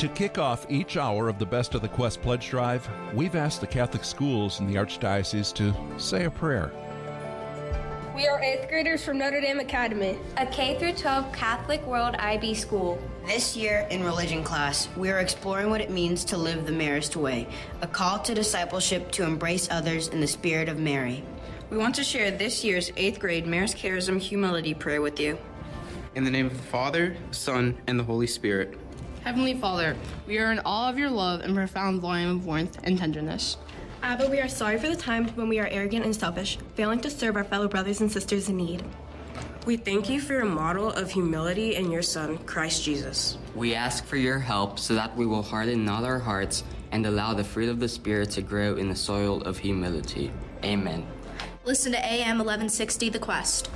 To kick off each hour of the Best of the Quest Pledge Drive, we've asked the Catholic schools in the Archdiocese to say a prayer. We are 8th graders from Notre Dame Academy, a K through 12 Catholic World IB school. This year in religion class, we are exploring what it means to live the Marist way, a call to discipleship to embrace others in the spirit of Mary. We want to share this year's 8th grade Marist Charism Humility Prayer with you. In the name of the Father, Son, and the Holy Spirit. Heavenly Father, we are in awe of your love and profound volume of warmth and tenderness. Abba, we are sorry for the times when we are arrogant and selfish, failing to serve our fellow brothers and sisters in need. We thank you for your model of humility in your Son, Christ Jesus. We ask for your help so that we will harden not our hearts and allow the fruit of the Spirit to grow in the soil of humility. Amen. Listen to AM 1160 The Quest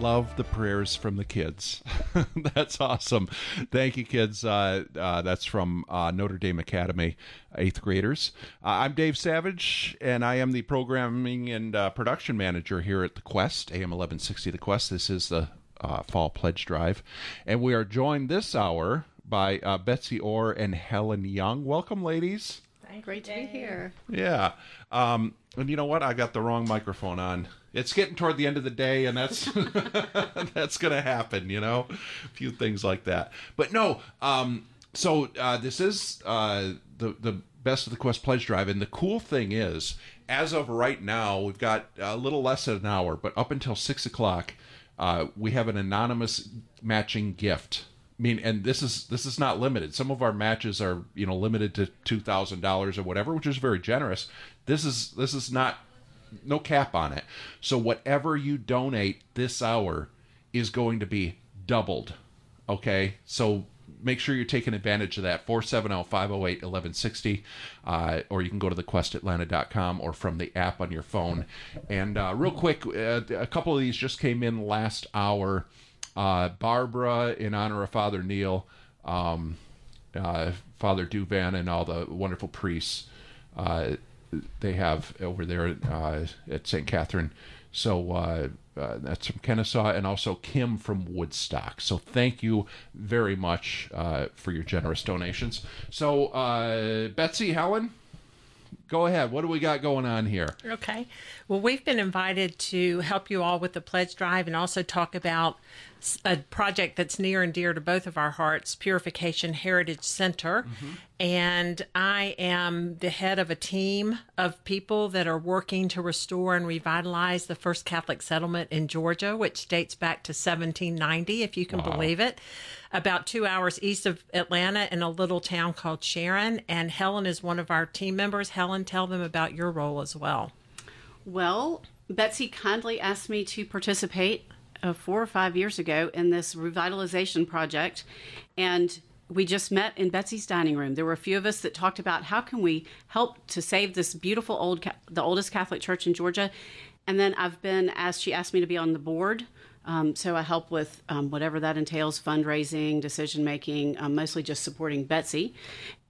love the prayers from the kids. that's awesome. Thank you, kids. Uh, uh, that's from uh, Notre Dame Academy, eighth graders. Uh, I'm Dave Savage, and I am the programming and uh, production manager here at the Quest, AM 1160 The Quest. This is the uh, Fall Pledge Drive. And we are joined this hour by Betsy Orr and Helen Young. Welcome, ladies. Great to be here. Yeah. Um, and you know what? I got the wrong microphone on it's getting toward the end of the day and that's that's gonna happen you know a few things like that but no um so uh, this is uh, the the best of the quest pledge drive and the cool thing is as of right now we've got a little less than an hour but up until six o'clock uh, we have an anonymous matching gift I mean, and this is this is not limited. Some of our matches are you know limited to two thousand dollars or whatever, which is very generous. This is this is not no cap on it. So whatever you donate this hour is going to be doubled. Okay? So make sure you're taking advantage of that 470-508-1160 uh, or you can go to thequestatlanta.com or from the app on your phone and uh, real quick uh, a couple of these just came in last hour uh, barbara in honor of father neil um, uh, father duvan and all the wonderful priests uh, they have over there uh, at St. Catherine. So uh, uh, that's from Kennesaw and also Kim from Woodstock. So thank you very much uh, for your generous donations. So uh, Betsy, Helen, go ahead. What do we got going on here? Okay. Well, we've been invited to help you all with the pledge drive and also talk about a project that's near and dear to both of our hearts, Purification Heritage Center. Mm-hmm. And I am the head of a team of people that are working to restore and revitalize the first Catholic settlement in Georgia, which dates back to 1790, if you can wow. believe it. About two hours east of Atlanta in a little town called Sharon. And Helen is one of our team members. Helen, tell them about your role as well. Well, Betsy kindly asked me to participate uh, four or five years ago in this revitalization project, and we just met in Betsy's dining room. There were a few of us that talked about how can we help to save this beautiful old, the oldest Catholic church in Georgia. And then I've been asked. She asked me to be on the board. Um, so I help with um, whatever that entails fundraising, decision making, um, mostly just supporting Betsy.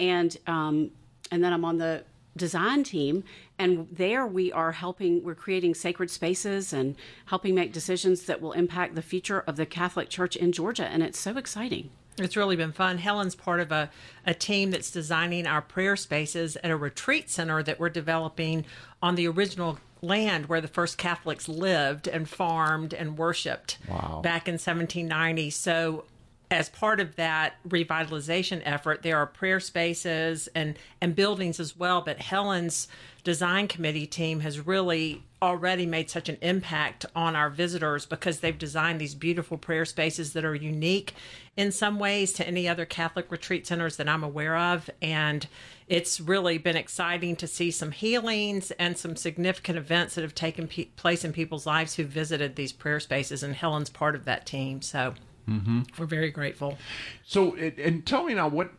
And, um, and then I'm on the design team and there we are helping we're creating sacred spaces and helping make decisions that will impact the future of the catholic church in georgia and it's so exciting it's really been fun. Helen's part of a, a team that's designing our prayer spaces at a retreat center that we're developing on the original land where the first Catholics lived and farmed and worshiped wow. back in 1790. So as part of that revitalization effort, there are prayer spaces and, and buildings as well. But Helen's design committee team has really already made such an impact on our visitors because they've designed these beautiful prayer spaces that are unique in some ways to any other Catholic retreat centers that I'm aware of. And it's really been exciting to see some healings and some significant events that have taken pe- place in people's lives who visited these prayer spaces. And Helen's part of that team. So Mm-hmm. We're very grateful. So, and tell me now what,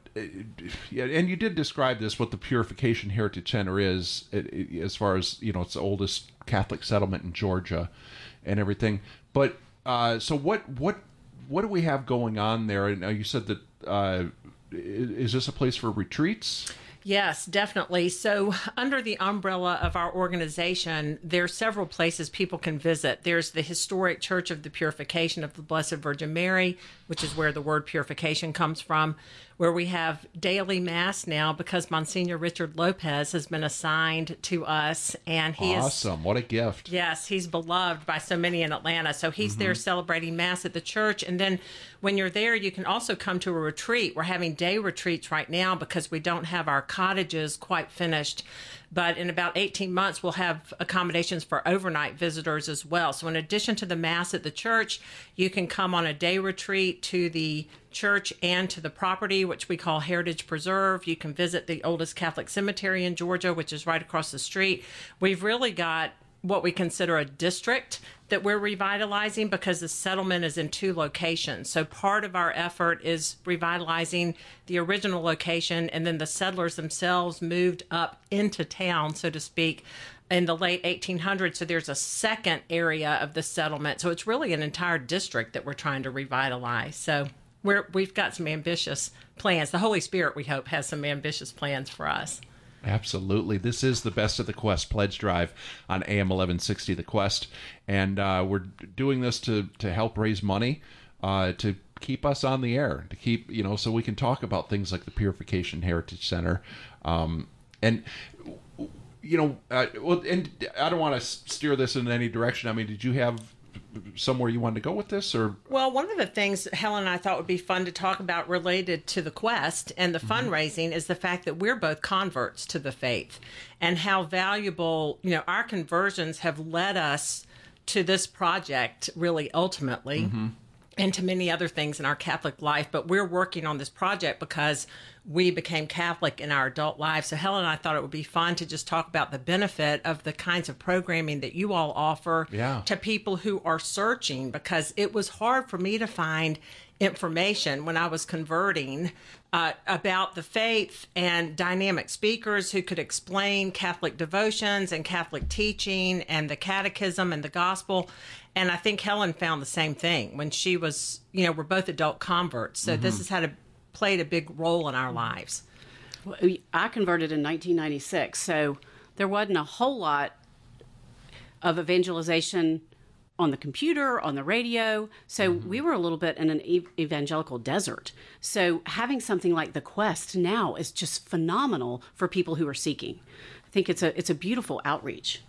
yeah, and you did describe this what the Purification Heritage Center is, as far as you know, it's the oldest Catholic settlement in Georgia, and everything. But uh, so what what what do we have going on there? And you said that uh, is this a place for retreats? Yes, definitely. So, under the umbrella of our organization, there are several places people can visit. There's the historic Church of the Purification of the Blessed Virgin Mary, which is where the word purification comes from, where we have daily mass now because Monsignor Richard Lopez has been assigned to us, and he is awesome. What a gift. Yes, he's beloved by so many in Atlanta. So he's there mm-hmm. celebrating Mass at the church. And then when you're there, you can also come to a retreat. We're having day retreats right now because we don't have our cottages quite finished. But in about 18 months, we'll have accommodations for overnight visitors as well. So, in addition to the Mass at the church, you can come on a day retreat to the church and to the property, which we call Heritage Preserve. You can visit the oldest Catholic cemetery in Georgia, which is right across the street. We've really got what we consider a district that we're revitalizing because the settlement is in two locations. So part of our effort is revitalizing the original location, and then the settlers themselves moved up into town, so to speak, in the late 1800s. So there's a second area of the settlement. So it's really an entire district that we're trying to revitalize. So we're, we've got some ambitious plans. The Holy Spirit, we hope, has some ambitious plans for us. Absolutely. This is the Best of the Quest pledge drive on AM 1160 The Quest. And uh, we're doing this to, to help raise money uh, to keep us on the air, to keep, you know, so we can talk about things like the Purification Heritage Center. Um, and, you know, uh, well, and I don't want to steer this in any direction. I mean, did you have somewhere you wanted to go with this or well one of the things helen and i thought would be fun to talk about related to the quest and the mm-hmm. fundraising is the fact that we're both converts to the faith and how valuable you know our conversions have led us to this project really ultimately mm-hmm. and to many other things in our catholic life but we're working on this project because we became Catholic in our adult lives. So Helen and I thought it would be fun to just talk about the benefit of the kinds of programming that you all offer yeah. to people who are searching because it was hard for me to find information when I was converting uh, about the faith and dynamic speakers who could explain Catholic devotions and Catholic teaching and the catechism and the gospel. And I think Helen found the same thing when she was, you know, we're both adult converts. So mm-hmm. this has had a played a big role in our lives. I converted in 1996, so there wasn't a whole lot of evangelization on the computer, on the radio. So mm-hmm. we were a little bit in an evangelical desert. So having something like the Quest now is just phenomenal for people who are seeking. I think it's a it's a beautiful outreach.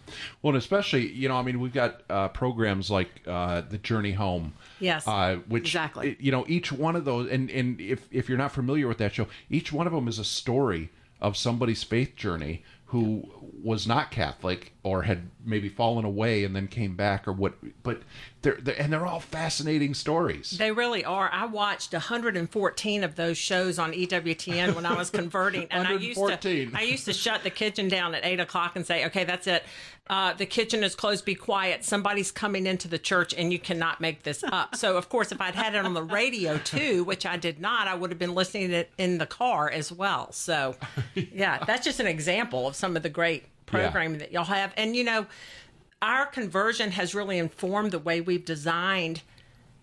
Well, and especially you know, I mean, we've got uh, programs like uh, the Journey Home. Yes. Uh, which exactly. You know, each one of those, and and if if you're not familiar with that show, each one of them is a story of somebody's faith journey who was not Catholic or had maybe fallen away and then came back or what but they're, they're, and they're all fascinating stories. They really are. I watched 114 of those shows on ewtn when i was converting and i used to i used to shut the kitchen down at 8 o'clock and say okay that's it. Uh, the kitchen is closed. Be quiet. Somebody's coming into the church and you cannot make this up. So of course if i'd had it on the radio too which i did not i would have been listening to it in the car as well. So yeah that's just an example of some of the great programming yeah. that y'all have. And you know, our conversion has really informed the way we've designed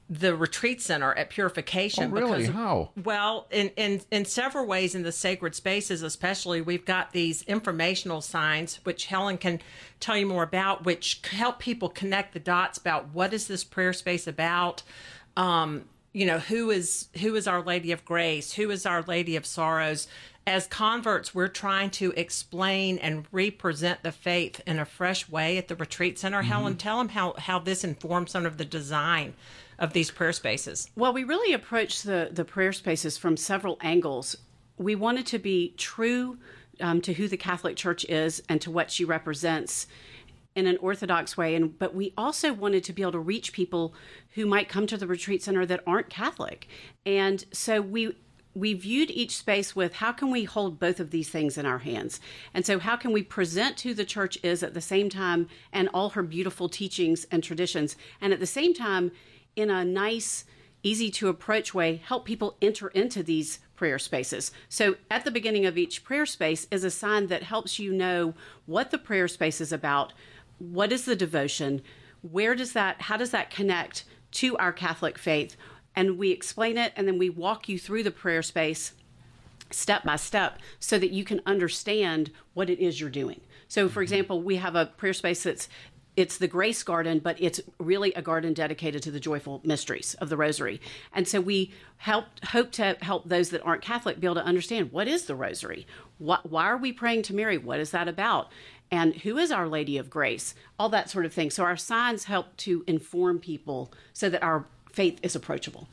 the retreat center at Purification. Oh, really? Because, How? Well, in, in in several ways in the sacred spaces, especially, we've got these informational signs, which Helen can tell you more about, which help people connect the dots about what is this prayer space about. Um, you know who is who is our lady of grace who is our lady of sorrows as converts, we're trying to explain and represent the faith in a fresh way at the retreat center. Mm-hmm. Helen, tell them how, how this informs some of the design of these prayer spaces. Well, we really approached the, the prayer spaces from several angles. We wanted to be true um, to who the Catholic Church is and to what she represents in an orthodox way and but we also wanted to be able to reach people who might come to the retreat center that aren't catholic and so we we viewed each space with how can we hold both of these things in our hands? And so how can we present who the church is at the same time and all her beautiful teachings and traditions? And at the same time in a nice easy to approach way help people enter into these prayer spaces. So at the beginning of each prayer space is a sign that helps you know what the prayer space is about what is the devotion where does that how does that connect to our catholic faith and we explain it and then we walk you through the prayer space step by step so that you can understand what it is you're doing. So, for mm-hmm. example, we have a prayer space that's it's the grace garden but it's really a garden dedicated to the joyful mysteries of the rosary. And so we help hope to help those that aren't catholic be able to understand what is the rosary? What, why are we praying to mary? What is that about? And who is our lady of grace? All that sort of thing. So our signs help to inform people so that our faith is approachable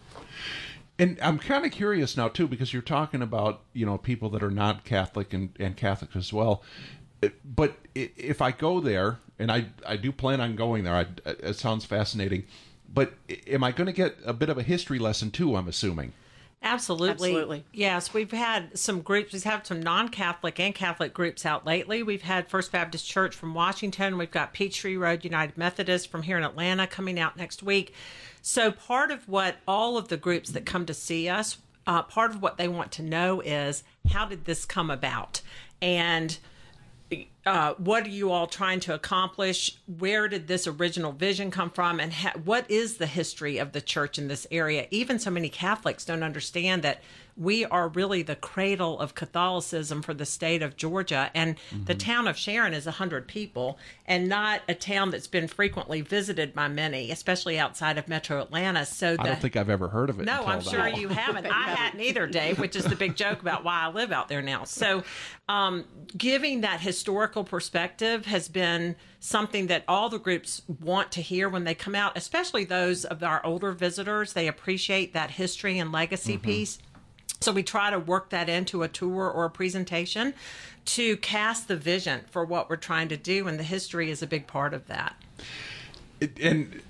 and I'm kind of curious now too, because you're talking about you know people that are not Catholic and, and Catholic as well. Eh, but if I go there, and I I do plan on going there, I, eh, it sounds fascinating. But am I going to get a bit of a history lesson too? I'm assuming. Absolutely. Absolutely. Yes, we've had some groups. We've had some non-Catholic and Catholic groups out lately. We've had First Baptist Church from Washington. We've got Peachtree Road United Methodist from here in Atlanta coming out next week. So part of what all of the groups that come to see us, uh, part of what they want to know is how did this come about, and uh, what are you all trying to accomplish? Where did this original vision come from? And ha- what is the history of the church in this area? Even so many Catholics don't understand that we are really the cradle of Catholicism for the state of Georgia. And mm-hmm. the town of Sharon is 100 people and not a town that's been frequently visited by many, especially outside of metro Atlanta. So the, I don't think I've ever heard of it. No, I'm sure you haven't. I hadn't either, Dave, which is the big joke about why I live out there now. So um, giving that historical perspective has been something that all the groups want to hear when they come out, especially those of our older visitors. They appreciate that history and legacy mm-hmm. piece. So we try to work that into a tour or a presentation to cast the vision for what we're trying to do, and the history is a big part of that. And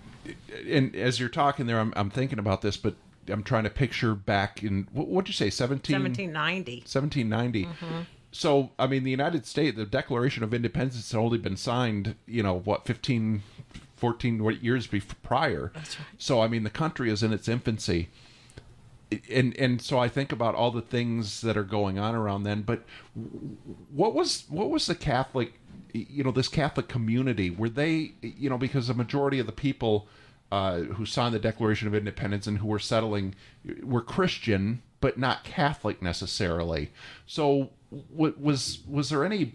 and as you're talking there, I'm, I'm thinking about this, but I'm trying to picture back in what would you say 17 1790 1790. Mm-hmm. So I mean, the United States, the Declaration of Independence has only been signed, you know, what 15, 14 years before, prior. That's right. So I mean, the country is in its infancy and and so I think about all the things that are going on around then. But what was what was the Catholic, you know, this Catholic community? Were they, you know, because the majority of the people uh, who signed the Declaration of Independence and who were settling were Christian, but not Catholic necessarily. So was was there any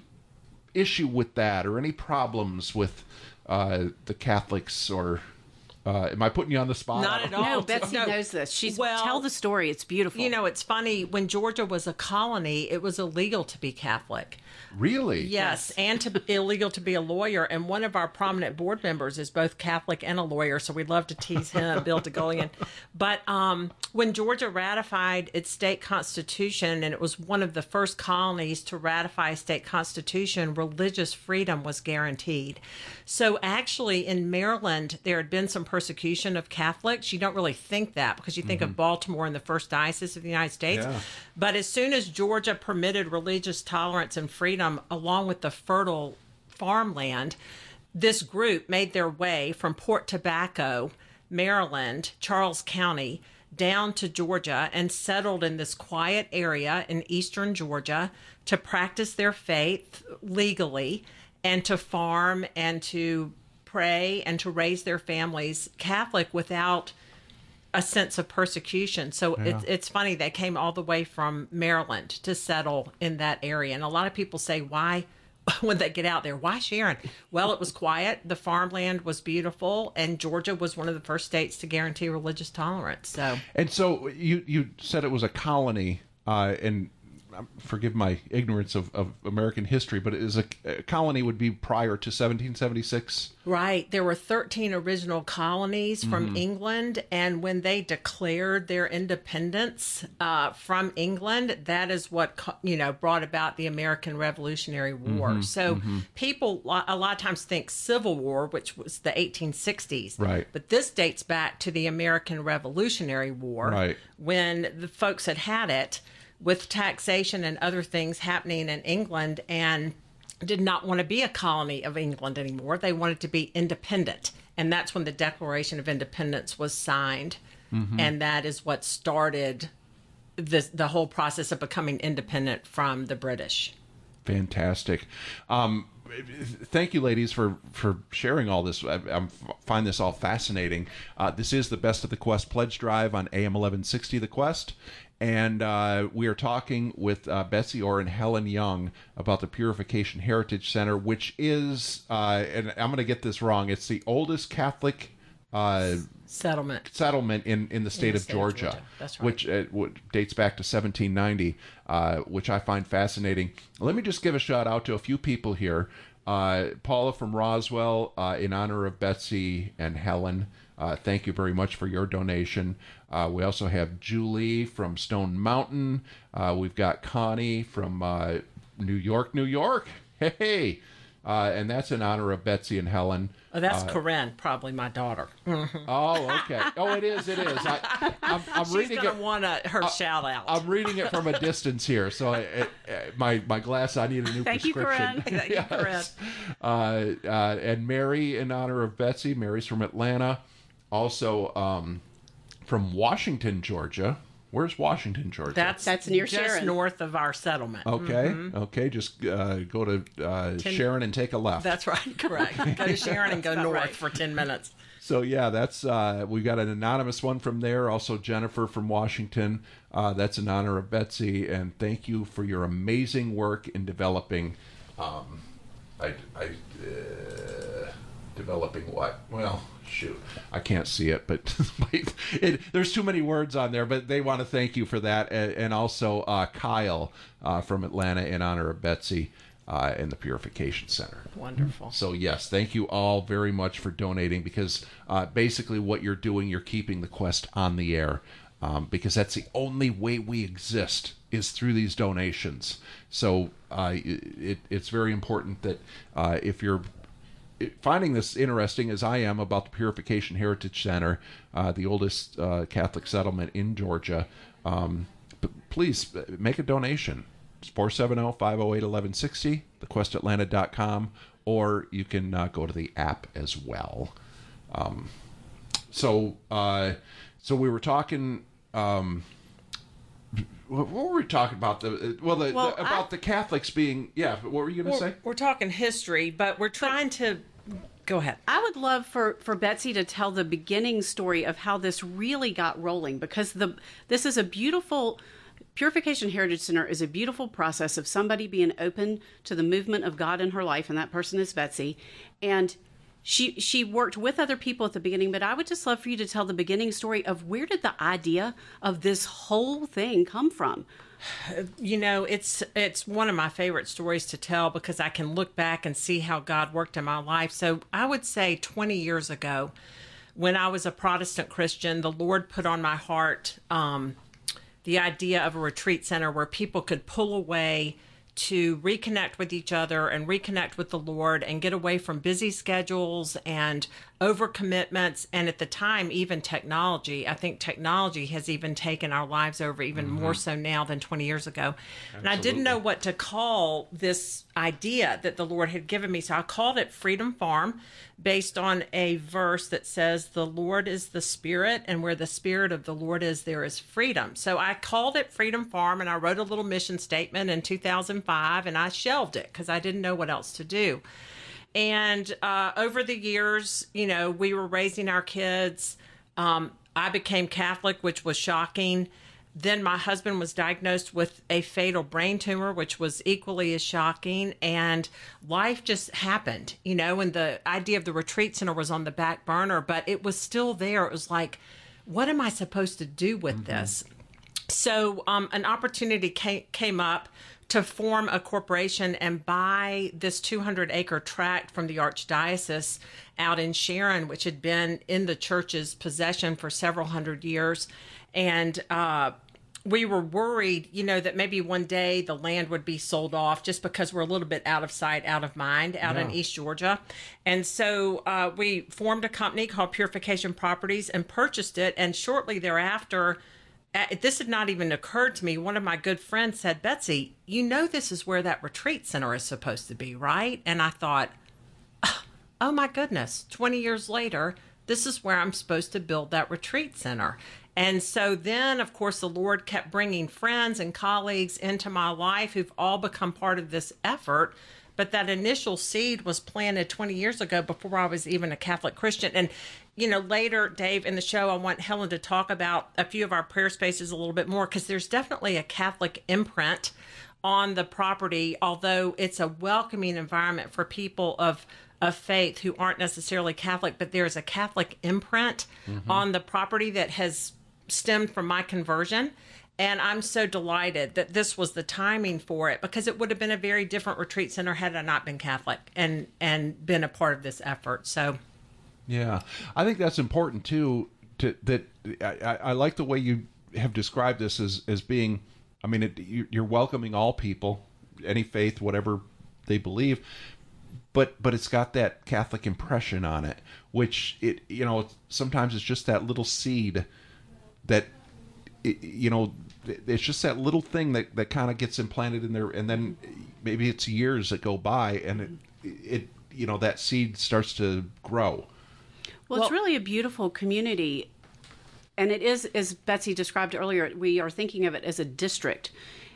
issue with that, or any problems with uh, the Catholics or uh, am I putting you on the spot? Not at all. No, Betsy no. knows this. She's well, tell the story. It's beautiful. You know, it's funny. When Georgia was a colony, it was illegal to be Catholic. Really? Yes, yes. and to illegal to be a lawyer. And one of our prominent board members is both Catholic and a lawyer, so we'd love to tease him, Bill DeGolian. But um, when Georgia ratified its state constitution, and it was one of the first colonies to ratify a state constitution, religious freedom was guaranteed. So actually, in Maryland, there had been some persecution of Catholics. You don't really think that because you think mm-hmm. of Baltimore and the first diocese of the United States. Yeah. But as soon as Georgia permitted religious tolerance and freedom along with the fertile farmland, this group made their way from Port Tobacco, Maryland, Charles County, down to Georgia and settled in this quiet area in eastern Georgia to practice their faith legally and to farm and to pray and to raise their families Catholic without a sense of persecution. So yeah. it's it's funny they came all the way from Maryland to settle in that area, and a lot of people say why. When they get out there, why Sharon? Well, it was quiet. The farmland was beautiful, and Georgia was one of the first states to guarantee religious tolerance. So, and so you you said it was a colony, uh, and forgive my ignorance of, of American history, but it is a, a, colony would be prior to 1776. Right. There were 13 original colonies from mm-hmm. England, and when they declared their independence uh, from England, that is what you know brought about the American Revolutionary War. Mm-hmm. So mm-hmm. people a lot of times think Civil War, which was the 1860s, right? But this dates back to the American Revolutionary War, right? When the folks had had it with taxation and other things happening in England and did not want to be a colony of England anymore. They wanted to be independent. And that's when the Declaration of Independence was signed. Mm-hmm. And that is what started this, the whole process of becoming independent from the British. Fantastic. Um, thank you, ladies, for for sharing all this. I, I find this all fascinating. Uh, this is the best of the Quest pledge drive on AM eleven sixty The Quest, and uh, we are talking with uh, Betsy Orr and Helen Young about the Purification Heritage Center, which is, uh, and I'm going to get this wrong. It's the oldest Catholic uh, settlement settlement in, in the state, in the of, state Georgia, of Georgia. That's right. which uh, w- dates back to 1790, uh, which I find fascinating. Let me just give a shout out to a few people here. Uh, Paula from Roswell, uh, in honor of Betsy and Helen. Uh, thank you very much for your donation. Uh, we also have Julie from Stone Mountain. Uh, we've got Connie from uh, New York, New York. Hey, uh, and that's in honor of Betsy and Helen. Oh, that's Uh, Corinne, probably my daughter. Mhm. Oh, okay. Oh, it is. It is. I, I'm, I'm She's reading gonna it. want a, her shout out. I'm reading it from a distance here, so I, it, uh, my my glass. I need a new Thank you, prescription. Corinne. Thank you, Corinne. Uh, uh, and Mary, in honor of Betsy. Mary's from Atlanta. Also um, from Washington, Georgia. Where's Washington, Georgia? That's That's near just Sharon. north of our settlement. okay. Mhm. Okay. Just uh, go to uh, Ten- Sharon and take a left. That's right. Correct. Go to Sharon and go north right. for ten minutes. So yeah, that's uh, we got an anonymous one from there. Also Jennifer from Washington. Uh, that's in honor of Betsy, and thank you for your amazing work in developing. Um, I, I uh, developing what? Well, shoot, I can't see it, but it, there's too many words on there. But they want to thank you for that, and, and also uh, Kyle uh, from Atlanta in honor of Betsy. Uh, in the Purification Center. Wonderful. So yes, thank you all very much for donating because uh, basically what you're doing, you're keeping the quest on the air um, because that's the only way we exist is through these donations. So uh, it, it's very important that uh, if you're finding this interesting as I am about the Purification Heritage Center, uh, the oldest uh, Catholic settlement in Georgia, um, please uh, make a donation. It's 470 508 1160, thequestatlanta.com, or you can uh, go to the app as well. Um, so, uh, so we were talking. Um, what were we talking about? The well, the, Well, the about the Catholics being yeah. What were you going to say? we're talking history, but we're trying to go ahead. I would love for, for Betsy to tell the beginning story of how this really got rolling because the this is a beautiful Purification Heritage Center is a beautiful process of somebody being open to the movement of God in her life, and that person is Betsy. And she she worked with other people at the beginning, but I would just love for you to tell the beginning story of where did the idea of this whole thing come from? You know it's it's one of my favorite stories to tell because i can look back and see how god worked in my life. So i would say 20 years ago when i was a protestant christian the lord put on my heart um, the idea of a retreat center where people could pull away to reconnect with each other and reconnect with the Lord and get away from busy schedules and overcommitments and at the time even technology. I think technology has even taken our lives over even mm-hmm. more so now than 20 years ago. And I didn't know what to call this idea that the Lord had given me. So I called it Freedom Farm based on a verse that says the Lord is the spirit and where the spirit of the Lord is there is freedom. So I called it Freedom Farm and I wrote a little mission statement in 2005 and I shelved it cuz I didn't know what else to do. And uh, over the years, you know, we were raising our kids. Um, I became Catholic, which was shocking. Then my husband was diagnosed with a fatal brain tumor, which was equally as shocking. And life just happened, you know, and the idea of the retreat center was on the back burner, but it was still there. It was like, what am I supposed to do with this? So um, an opportunity came, came up to form a corporation and buy this 200 acre tract from the archdiocese out in Sharon, which had been in the church's possession for several hundred years. And uh, we were worried, you know, that maybe one day the land would be sold off just because we're a little bit out of sight, out of mind out in East Georgia. And so uh, we formed a company called Purification Properties and purchased it. And shortly thereafter, Uh, this had not even occurred to me. One of my good friends said, Betsy, you know, this is where that retreat center is supposed to be, right? And I thought, oh, oh my goodness, 20 years later, this is where I'm supposed to build that retreat center. And so then, of course, the Lord kept bringing friends and colleagues into my life who've all become part of this effort but that initial seed was planted 20 years ago before I was even a Catholic Christian. And, you know, later, Dave, in the show, I want Helen to talk about a few of our prayer spaces a little bit more because there's definitely a Catholic imprint on the property, although it's a welcoming environment for people of of faith who aren't necessarily Catholic, but there's a Catholic imprint mm-hmm. on the property that has stemmed from my conversion. And I'm so delighted that this was the timing for it because it would have been a very different retreat center had I not been Catholic and and been a part of this effort. So, yeah, I think that's important too. To that, I, I like the way you have described this as as being. I mean, it, you're welcoming all people, any faith, whatever they believe, but but it's got that Catholic impression on it, which it you know sometimes it's just that little seed that you know it's just that little thing that that kind of gets implanted in there, and then maybe it's years that go by, and it it you know that seed starts to grow. Well, well it's really a beautiful community, and it is as Betsy described earlier. We are thinking of it as a district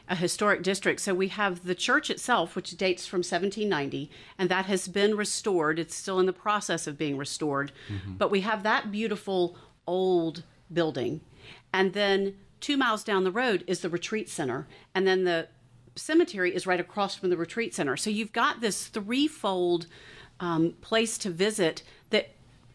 a historic district. So we have the church itself, which dates from 1790, and that has been restored. It's still in the process of being restored. Mm-hmm. But we have that beautiful old building. And then two miles down the road is the retreat center. And then the cemetery is right across from the retreat center. So you've got this threefold um, place to visit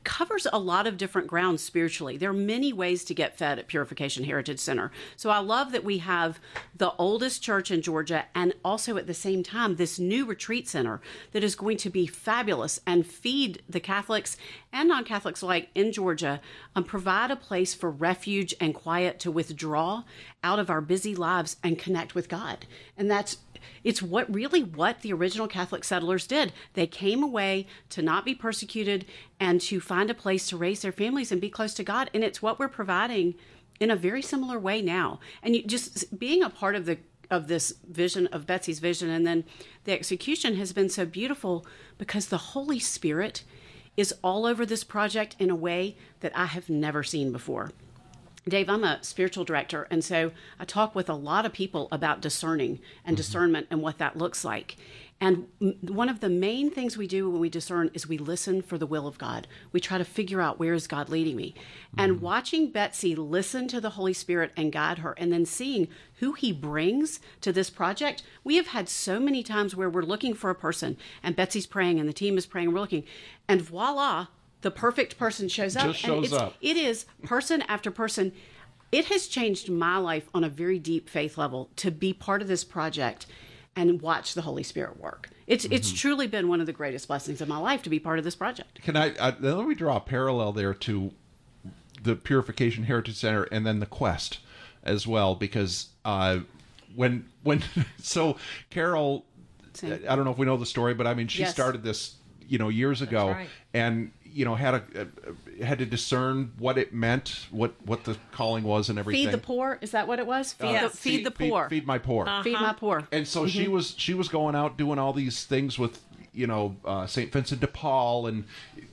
covers a lot of different grounds spiritually. There are many ways to get fed at Purification Heritage Center. So I love that we have the oldest church in Georgia and also at the same time this new retreat center that is going to be fabulous and feed the Catholics and non Catholics alike in Georgia and provide a place for refuge and quiet to withdraw out of our busy lives and connect with God. And that's it's what really what the original Catholic settlers did. They came away to not be persecuted and to find a place to raise their families and be close to God. And it's what we're providing in a very similar way now. And you, just being a part of the of this vision of Betsy's vision and then the execution has been so beautiful because the Holy Spirit is all over this project in a way that I have never seen before. Dave, I'm a spiritual director, and so I talk with a lot of people about discerning and mm-hmm. discernment and what that looks like. And one of the main things we do when we discern is we listen for the will of God. We try to figure out where is God leading me. Mm-hmm. And watching Betsy listen to the Holy Spirit and guide her, and then seeing who He brings to this project, we have had so many times where we're looking for a person, and Betsy's praying, and the team is praying, and we're looking, and voila, the perfect person shows up. Just shows and up. It is person after person. It has changed my life on a very deep faith level to be part of this project and watch the Holy Spirit work. It's mm-hmm. it's truly been one of the greatest blessings of my life to be part of this project. Can I, I let me draw a parallel there to the Purification Heritage Center and then the Quest as well because uh, when when so Carol Same. I don't know if we know the story but I mean she yes. started this you know years ago right. and you know had a, a, had to discern what it meant what what the calling was and everything feed the poor is that what it was feed, uh, the, feed, feed, the poor feed, feed my poor uh-huh. feed my poor and so mm-hmm. she was she was going out doing all these things with you know uh, St. Vincent de Paul and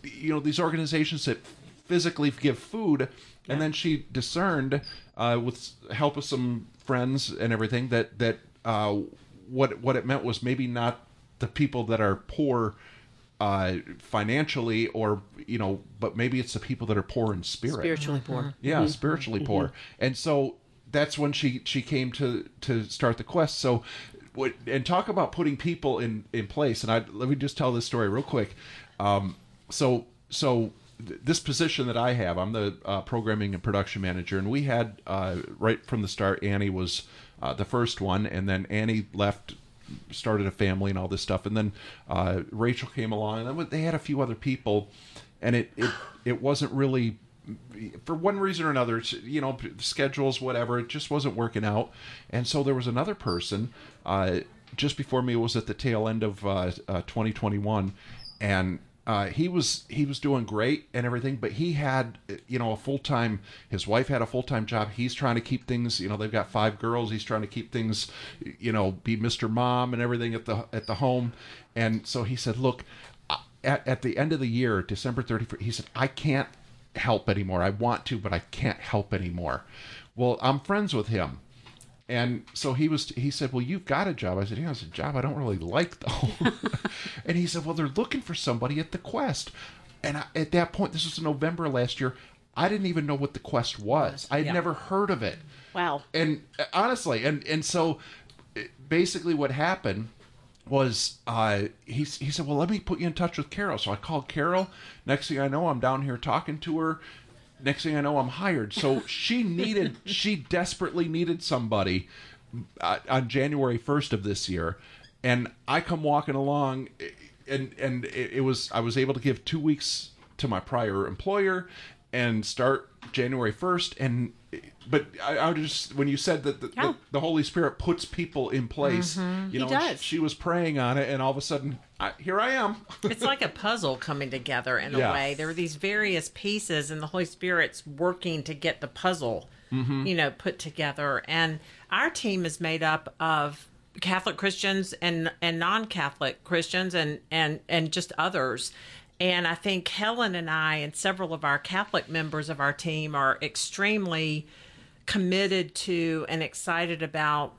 you know these organizations that physically give food yeah. and then she discerned uh, with help of some friends and everything that that uh, what what it meant was maybe not the people that are poor uh, financially or you know but maybe it's the people that are poor in spirit spiritually poor mm-hmm. yeah mm-hmm. spiritually mm-hmm. poor and so that's when she she came to to start the quest so what and talk about putting people in in place and i let me just tell this story real quick um, so so this position that I have, I'm the uh, programming and production manager, and we had uh, right from the start. Annie was uh, the first one, and then Annie left started a family and all this stuff. And then uh, Rachel came along, and then they had a few other people, and it it it wasn't really for one reason or another, you know, schedules, whatever, it just wasn't working out. And so there was another person uh, just before me. Was at the tail end of uh, uh, 2021, and uh, he was he was doing great and everything, but he had you know a full time. His wife had a full time job. He's trying to keep things. You know, they've got five girls. He's trying to keep things. You know, be Mr. Mom and everything at the at the home. And so he said, "Look, at, at the end of the year, December 31st, he said, I can't help anymore. I want to, but I can't help anymore." Well, I'm friends with him And so he was. He said, "Well, you've got a job." I said, "Yeah, it's a job I don't really like though." and he said, "Well, they're looking for somebody at the Quest." And I, at that point, this was in November last year. I didn't even know what the Quest was. I had Yeah. never heard of it. Wow. And honestly, and and so uh, basically, what happened was uh, he he said, "Well, let me put you in touch with Carol." So I called Carol. Next thing I know, I'm down here talking to her. Next thing I know, I'm hired. So she needed, she desperately needed somebody uh, on January 1st of this year, and I come walking along, and and it, it was I was able to give two weeks to my prior employer, and start January 1st, and but I, I just when you said that the, the, the Holy Spirit puts people in place, Mhm. you know, does. she was praying on it, and all of a sudden, I, here I am. it's like a puzzle coming together in Yeah. a way. There are these various pieces, and the Holy Spirit's working to get the puzzle, Mhm. you know, put together. And our team is made up of Catholic Christians and and non-Catholic Christians, and and and just others. And I think Helen and I and several of our Catholic members of our team are extremely committed to and excited about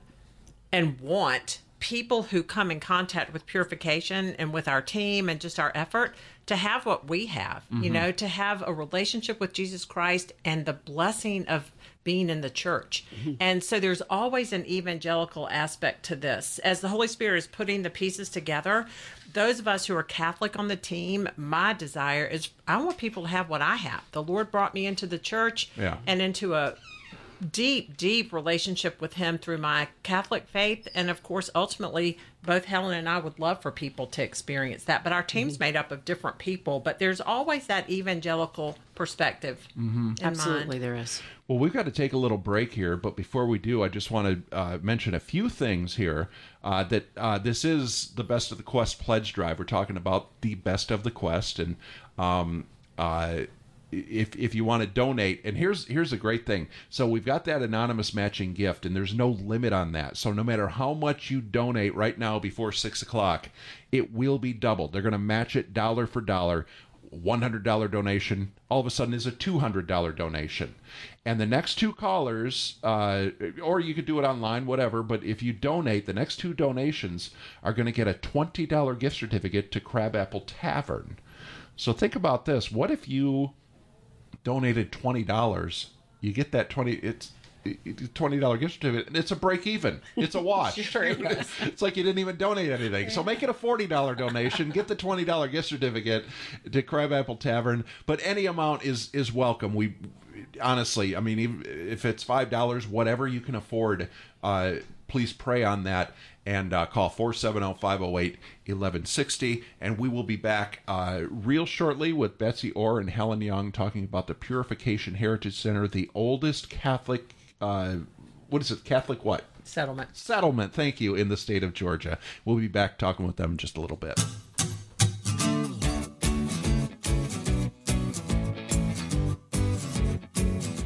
and want people who come in contact with purification and with our team and just our effort to have what we have, you Mhm. know, to have a relationship with Jesus Christ and the blessing of being in the church. And so there's always an evangelical aspect to this. As the Holy Spirit is putting the pieces together, those of us who are Catholic on the team, my desire is I want people to have what I have. The Lord brought me into the church Yeah. and into a deep, deep relationship with him through my Catholic faith. And of course, ultimately, both Helen and I would love for people to experience that. But our team's Mm-hmm. made up of different people, but there's always that evangelical perspective. Mm-hmm. in mind. there is. Well, we've got to take a little break here, but before we do, I just want to uh, mention a few things here. Uh, that uh, this is the Best of the Quest pledge drive. We're talking about the Best of the Quest, and um, uh, if if you want to donate, and here's here's a great thing. So we've got that anonymous matching gift, and there's no limit on that. So no matter how much you donate right now before six o'clock, it will be doubled. They're going to match it dollar for dollar. $100 donation all of a sudden is a $200 donation. And the next two callers, uh, or you could do it online, whatever, but if you donate, the next two donations are going to get a $20 gift certificate to Crabapple Tavern. So think about this. What if you donated $20? You get that 20 it's twenty dollar gift certificate, and it's a break even. It's a wash. Sure it it's like you didn't even donate anything. So make it a forty dollar donation. Get the twenty dollar gift certificate to Crabapple Tavern. But any amount is is welcome. We honestly, I mean, if it's five dollars, whatever you can afford, uh, please pray on that and uh, call 470-508-1160 and we will be back uh, real shortly with betsy orr and helen young talking about the purification heritage center the oldest catholic uh, what is it? Catholic what? Settlement. settlement. Thank you in the state of georgia. We'll be back talking with them in just a little bit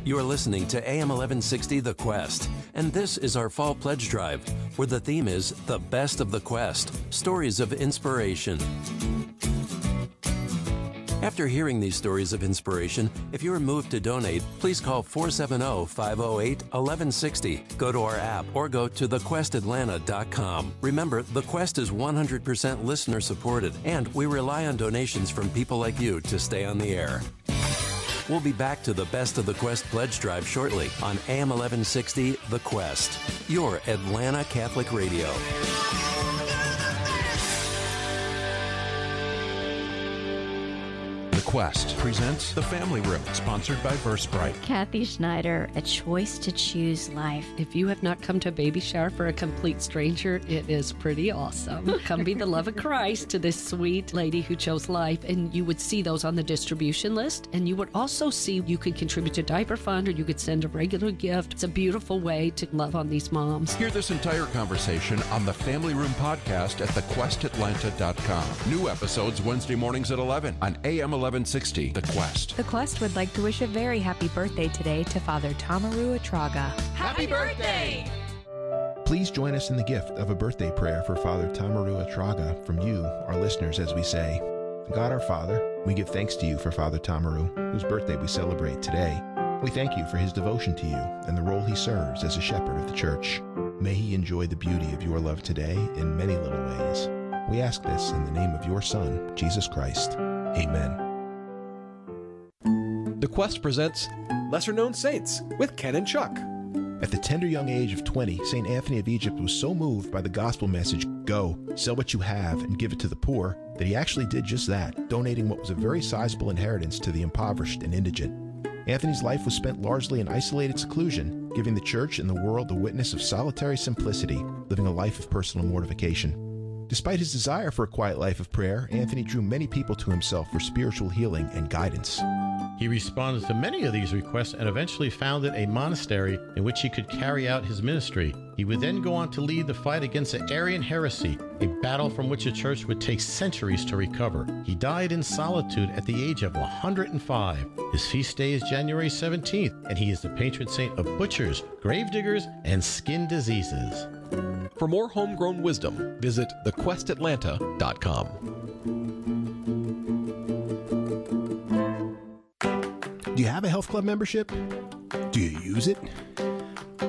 You are listening to AM 1160 The Quest, and this is our fall pledge drive, where the theme is The Best of the Quest Stories of Inspiration. After hearing these stories of inspiration, if you are moved to donate, please call 470 508 1160. Go to our app or go to thequestatlanta.com. Remember, The Quest is 100% listener supported, and we rely on donations from people like you to stay on the air. We'll be back to the Best of the Quest pledge drive shortly on AM 1160 The Quest, your Atlanta Catholic Radio. The quest presents the family room sponsored by versprite Kathy Schneider, a choice to choose life. If you have not come to a baby shower for a complete stranger, it is pretty awesome. Come be the love of Christ to this sweet lady who chose life, and you would see those on the distribution list. And you would also see you could contribute to diaper fund or you could send a regular gift. It's a beautiful way to love on these moms. Hear this entire conversation on the Family Room podcast at thequestatlanta.com. New episodes Wednesday mornings at 11 on AM 1160 The Quest. The Quest would like to wish a very happy birthday today to Father Tamaru Atraga. Happy birthday! Please join us in the gift of a birthday prayer for Father Tamaru Atraga from you, our listeners, as we say, God our Father, we give thanks to you for Father Tamaru, whose birthday we celebrate today. We thank you for his devotion to you and the role he serves as a shepherd of the church. May he enjoy the beauty of your love today in many little ways. We ask this in the name of your Son, Jesus Christ. Amen. The Quest presents Lesser Known Saints with Ken and Chuck. At the tender young age of 20, St. Anthony of Egypt was so moved by the gospel message, Go, sell what you have, and give it to the poor, that he actually did just that, donating what was a very sizable inheritance to the impoverished and indigent. Anthony's life was spent largely in isolated seclusion, giving the church and the world the witness of solitary simplicity, living a life of personal mortification. Despite his desire for a quiet life of prayer, Anthony drew many people to himself for spiritual healing and guidance. He responded to many of these requests and eventually founded a monastery in which he could carry out his ministry. He would then go on to lead the fight against the Arian heresy, a battle from which the church would take centuries to recover. He died in solitude at the age of 105. His feast day is January 17th, and he is the patron saint of butchers, gravediggers, and skin diseases. For more homegrown wisdom, visit thequestatlanta.com. Do you have a health club membership? Do you use it?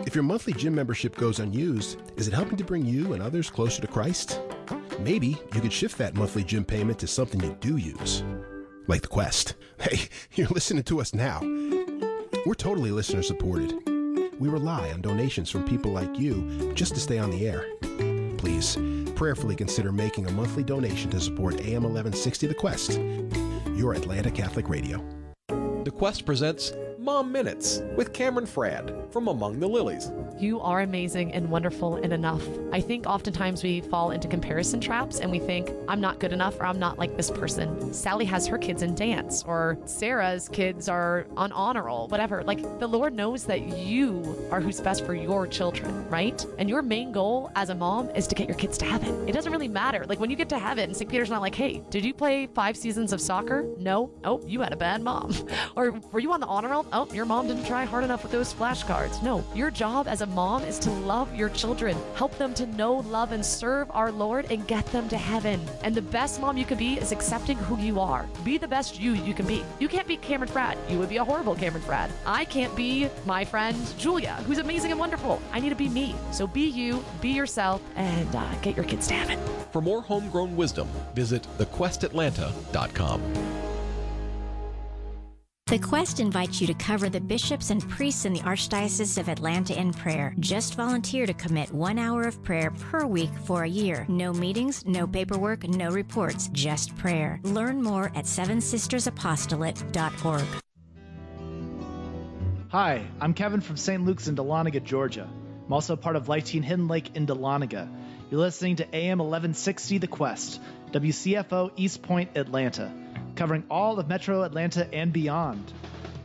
If your monthly gym membership goes unused, is it helping to bring you and others closer to Christ? Maybe you could shift that monthly gym payment to something you do use, like the Quest. Hey, you're listening to us now. We're totally listener supported. We rely on donations from people like you just to stay on the air. Please prayerfully consider making a monthly donation to support AM 1160 The Quest, your Atlanta Catholic Radio. The Quest presents Mom Minutes with Cameron Frad from Among the Lilies. You are amazing and wonderful and enough. I think oftentimes we fall into comparison traps and we think, I'm not good enough or I'm not like this person. Sally has her kids in dance or Sarah's kids are on honor roll, whatever. Like the Lord knows that you are who's best for your children, right? And your main goal as a mom is to get your kids to heaven. It doesn't really matter. Like when you get to heaven, St. Peter's not like, hey, did you play five seasons of soccer? No. Oh, you had a bad mom. or were you on the honor roll? Oh, your mom didn't try hard enough with those flashcards. No, your job as a mom is to love your children, help them to know, love, and serve our Lord, and get them to heaven. And the best mom you can be is accepting who you are. Be the best you you can be. You can't be Cameron Frad. You would be a horrible Cameron Frad. I can't be my friend Julia, who's amazing and wonderful. I need to be me. So be you, be yourself, and uh, get your kids to heaven. For more homegrown wisdom, visit thequestatlanta.com. The Quest invites you to cover the bishops and priests in the Archdiocese of Atlanta in prayer. Just volunteer to commit one hour of prayer per week for a year. No meetings, no paperwork, no reports, just prayer. Learn more at sevensistersapostolate.org. Hi, I'm Kevin from St. Luke's in Dahlonega, Georgia. I'm also part of Life Teen Hidden Lake in Dahlonega. You're listening to AM 1160 The Quest, WCFO East Point, Atlanta, covering all of Metro Atlanta and beyond.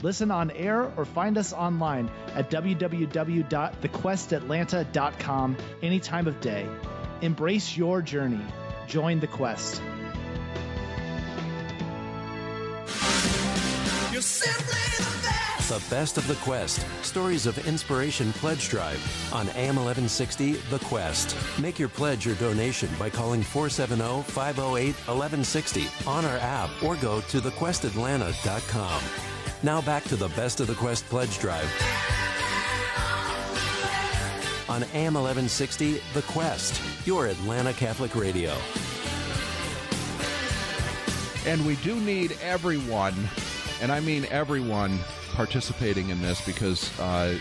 Listen on air or find us online at www.thequestatlanta.com any time of day. Embrace your journey. Join the quest. The best of the Quest. Stories of Inspiration Pledge Drive on AM 1160 The Quest. Make your pledge or donation by calling 470 508 1160 on our app or go to thequestatlanta.com. Now back to the best of the Quest Pledge Drive. On AM 1160 The Quest, your Atlanta Catholic Radio. And we do need everyone, and I mean everyone, participating in this because uh,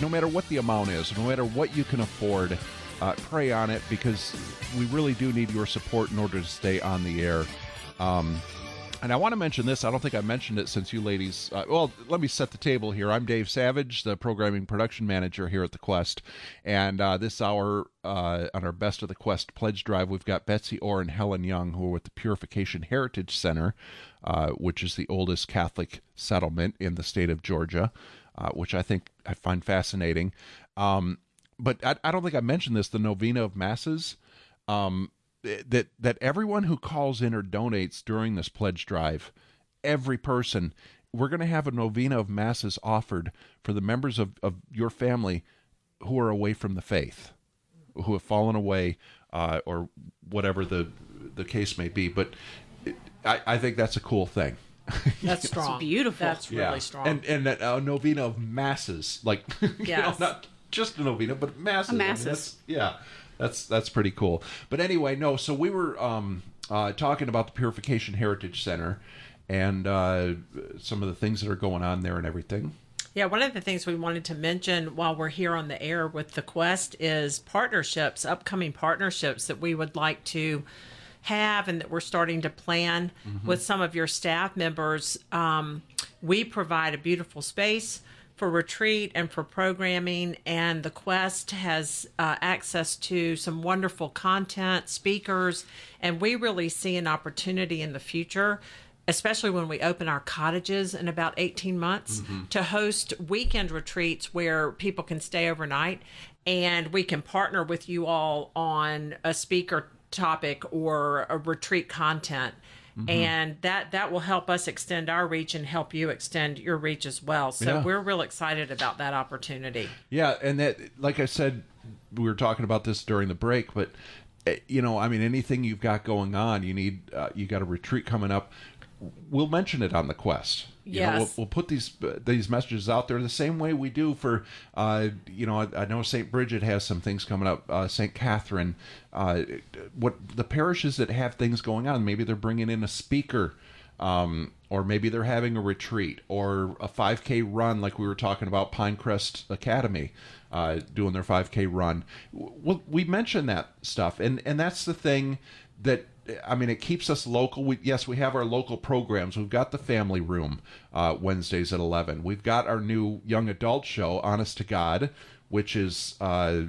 no matter what the amount is, no matter what you can afford, uh, pray on it because we really do need your support in order to stay on the air. Um, and I want to mention this. I don't think I mentioned it since you ladies. Uh, well, let me set the table here. I'm Dave Savage, the programming production manager here at the Quest. And uh, this hour uh, on our Best of the Quest pledge drive, we've got Betsy Orr and Helen Young, who are with the Purification Heritage Center, uh, which is the oldest Catholic settlement in the state of Georgia, uh, which I think I find fascinating. Um, but I, I, don't think I mentioned this the Novena of Masses. Um, that that everyone who calls in or donates during this pledge drive, every person, we're going to have a novena of masses offered for the members of, of your family who are away from the faith, who have fallen away, uh, or whatever the the case may be. But I, I think that's a cool thing. That's strong. beautiful. That's really strong. And and a, a novena of masses, like you know, not just a novena, but masses. A I mean, masses. that's- yeah, that's that's pretty cool. But anyway, no. So we were um, uh, talking about the Purification Heritage Center and uh, some of the things that are going on there and everything. Yeah, one of the things we wanted to mention while we're here on the air with the Quest is partnerships, upcoming partnerships that we would like to have and that we're starting to plan with some of your staff members. Um, we provide a beautiful space for retreat and for programming, and the Quest has uh, access to some wonderful content, speakers, and we really see an opportunity in the future especially when we open our cottages in about 18 months to host weekend retreats where people can stay overnight and we can partner with you all on a speaker topic or a retreat content and that that will help us extend our reach and help you extend your reach as well so Yeah. we're real excited about that opportunity Yeah, and that, like I said, we were talking about this during the break, but eh, you know, I mean, anything you've got going on, you need, uh, you got a retreat coming up. We'll mention it on the quest. You know, we'll, Yes. we'll put these these messages out there the same way we do for, uh, you know, I, I know St. Bridget has some things coming up. Uh, St. Catherine, uh, what the parishes that have things going on, maybe they're bringing in a speaker um, or maybe they're having a retreat or a 5K run, like we were talking about Pinecrest Academy uh, doing their 5K run. Well, we mentioned that stuff, and and that's the thing that I mean, it keeps us local. We, yes, we have our local programs. We've got the Family Room uh, Wednesdays at eleven. We've got our new young adult show, Honest to God, which is uh,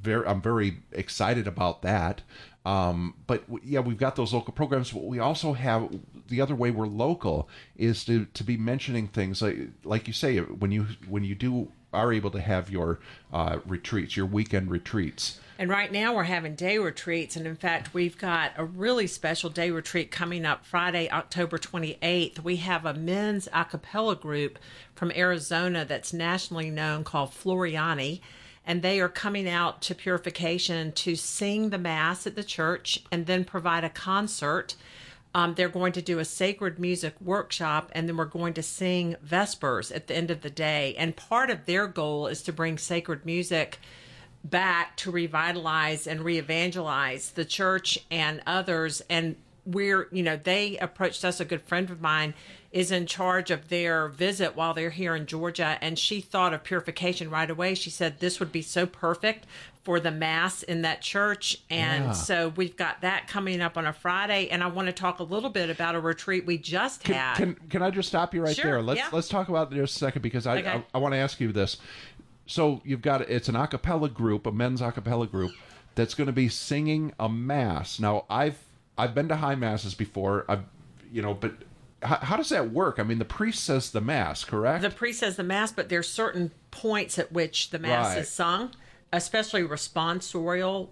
very I'm very excited about that. Um, but w- yeah, we've got those local programs. But we also have the other way we're local is to to be mentioning things like like you say when you when you do are able to have your uh, retreats, your weekend retreats. And right now we're having day retreats. And in fact, we've got a really special day retreat coming up Friday, October 28th. We have a men's a cappella group from Arizona that's nationally known called Floriani. And they are coming out to Purification to sing the Mass at the church and then provide a concert. Um, they're going to do a sacred music workshop and then we're going to sing Vespers at the end of the day. And part of their goal is to bring sacred music back to revitalize and re-evangelize the church and others and we're you know they approached us a good friend of mine is in charge of their visit while they're here in Georgia and she thought of purification right away she said this would be so perfect for the mass in that church and Yeah. so we've got that coming up on a Friday and I want to talk a little bit about a retreat we just had Can, can I just stop you right Sure, there? Let's yeah. let's talk about it just a second because I Okay. I, I want to ask you this. So you've got it's an a cappella group, a men's a cappella group that's going to be singing a mass. Now I've I've been to high masses before. I've you know, but how, how does that work? I mean, the priest says the mass, correct? The priest says the mass, but there's certain points at which the mass Right. is sung, especially responsorial.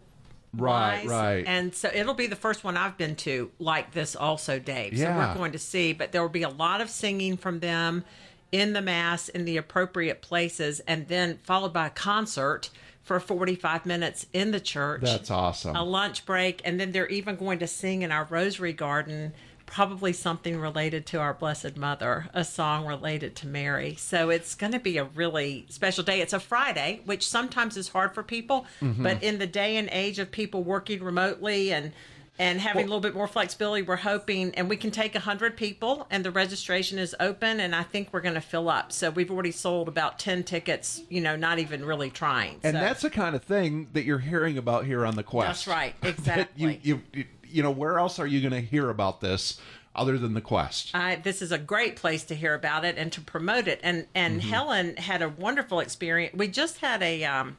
Right, wise. right. And so it'll be the first one I've been to like this also, Dave. Yeah. So we're going to see, but there will be a lot of singing from them in the mass in the appropriate places and then followed by a concert for 45 minutes in the church. That's awesome. A lunch break and then they're even going to sing in our rosary garden probably something related to our blessed mother, a song related to Mary. So it's going to be a really special day. It's a Friday, which sometimes is hard for people, Mhm. but in the day and age of people working remotely and and having a little bit more flexibility, we're hoping, and we can take 100 people, and the registration is open, and I think we're going to fill up. So we've already sold about 10 tickets, you know, not even really trying. and So- that's the kind of thing that you're hearing about here on the Quest. That's right, exactly. you, you you know, where else are you going to hear about this other than the Quest? I, this is a great place to hear about it and to promote it. And and Mhm. Helen had a wonderful experience. We just had a um,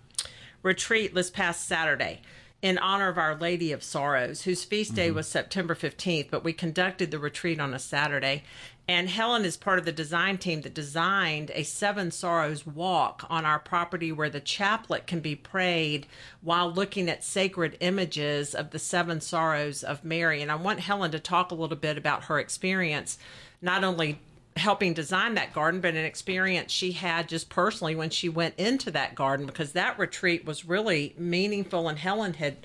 retreat this past Saturday in honor of Our Lady of Sorrows, whose feast day Mhm. was September 15th, but we conducted the retreat on a Saturday. And Helen is part of the design team that designed a Seven Sorrows walk on our property where the chaplet can be prayed while looking at sacred images of the Seven Sorrows of Mary. And I want Helen to talk a little bit about her experience, not only helping design that garden, but an experience she had just personally when she went into that garden because that retreat was really meaningful. And Helen had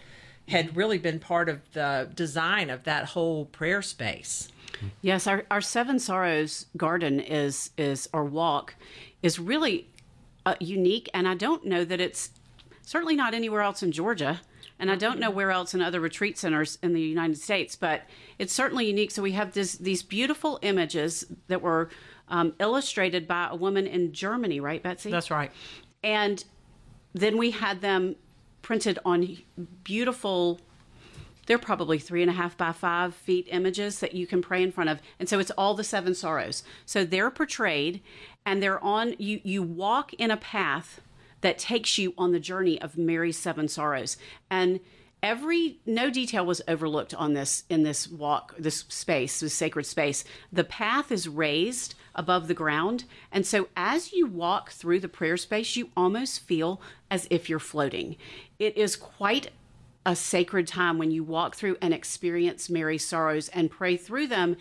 had really been part of the design of that whole prayer space. Yes, our, our Seven Sorrows garden is is or walk is really uh, unique, and I don't know that it's certainly not anywhere else in Georgia, and I don't know where else in other retreat centers in the United States, but it's certainly unique. So we have this these beautiful images that were um, illustrated by a woman in Germany, right, Betsy? That's right. And then we had them printed on beautiful they're probably three and a half by five feet images that you can pray in front of. And so it's all the seven sorrows. So they're portrayed and they're on you you walk in a path that takes you on the journey of mary's seven sorrows. And every no detail was overlooked on this in this walk this space this sacred space. The path is raised above the ground. And so as you walk through the prayer space you almost feel as if you're floating. It is quite a sacred time when you walk through and experience Mary's sorrows and pray through them.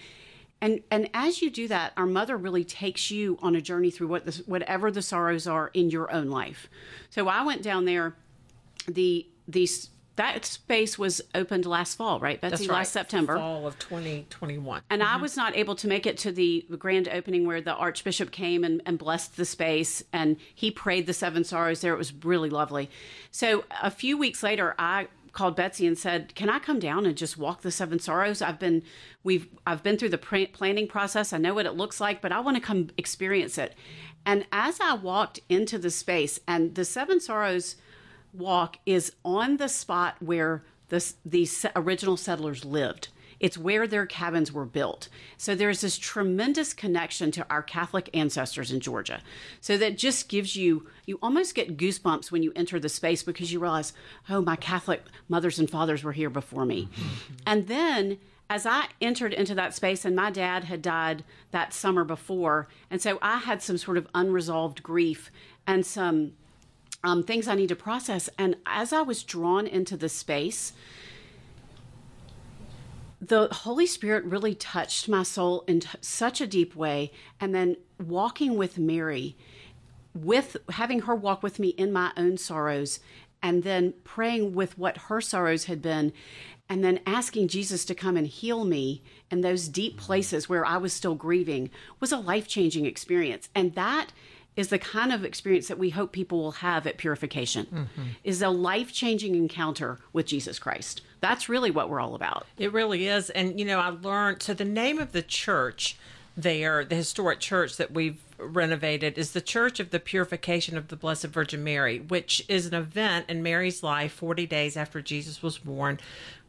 And and as you do that, our mother really takes you on a journey through what the, whatever the sorrows are in your own life. So I went down there. The these that space was opened last fall, right, Betsy? That's right. Last September, fall of 2021. and I mm-hmm. was not able to make it to the grand opening where the Archbishop came and, and blessed the space and he prayed the Seven Sorrows there. It was really lovely. So a few weeks later, I called Betsy and said, "Can I come down and just walk the Seven Sorrows? I've been we've I've been through the pr- planning process. I know what it looks like, but I want to come experience it." And as I walked into the space, and the Seven Sorrows walk is on the spot where the these original settlers lived. It's where their cabins were built. So there's this tremendous connection to our Catholic ancestors in Georgia. So that just gives you, you almost get goosebumps when you enter the space because you realize, oh, my Catholic mothers and fathers were here before me. And then as I entered into that space, and my dad had died that summer before, and so I had some sort of unresolved grief and some um, things I need to process. And as I was drawn into the space, the Holy Spirit really touched my soul in t- such a deep way. And then walking with Mary, with having her walk with me in my own sorrows, and then praying with what her sorrows had been, and then asking Jesus to come and heal me in those deep places where I was still grieving was a life changing experience. And that is the kind of experience that we hope people will have at purification Mm-hmm. is a life-changing encounter with Jesus Christ. That's really what we're all about. It really is. And, you know, I learned so the name of the church there, the historic church that we've renovated, is the Church of the Purification of the Blessed Virgin Mary, which is an event in Mary's life 40 days after Jesus was born,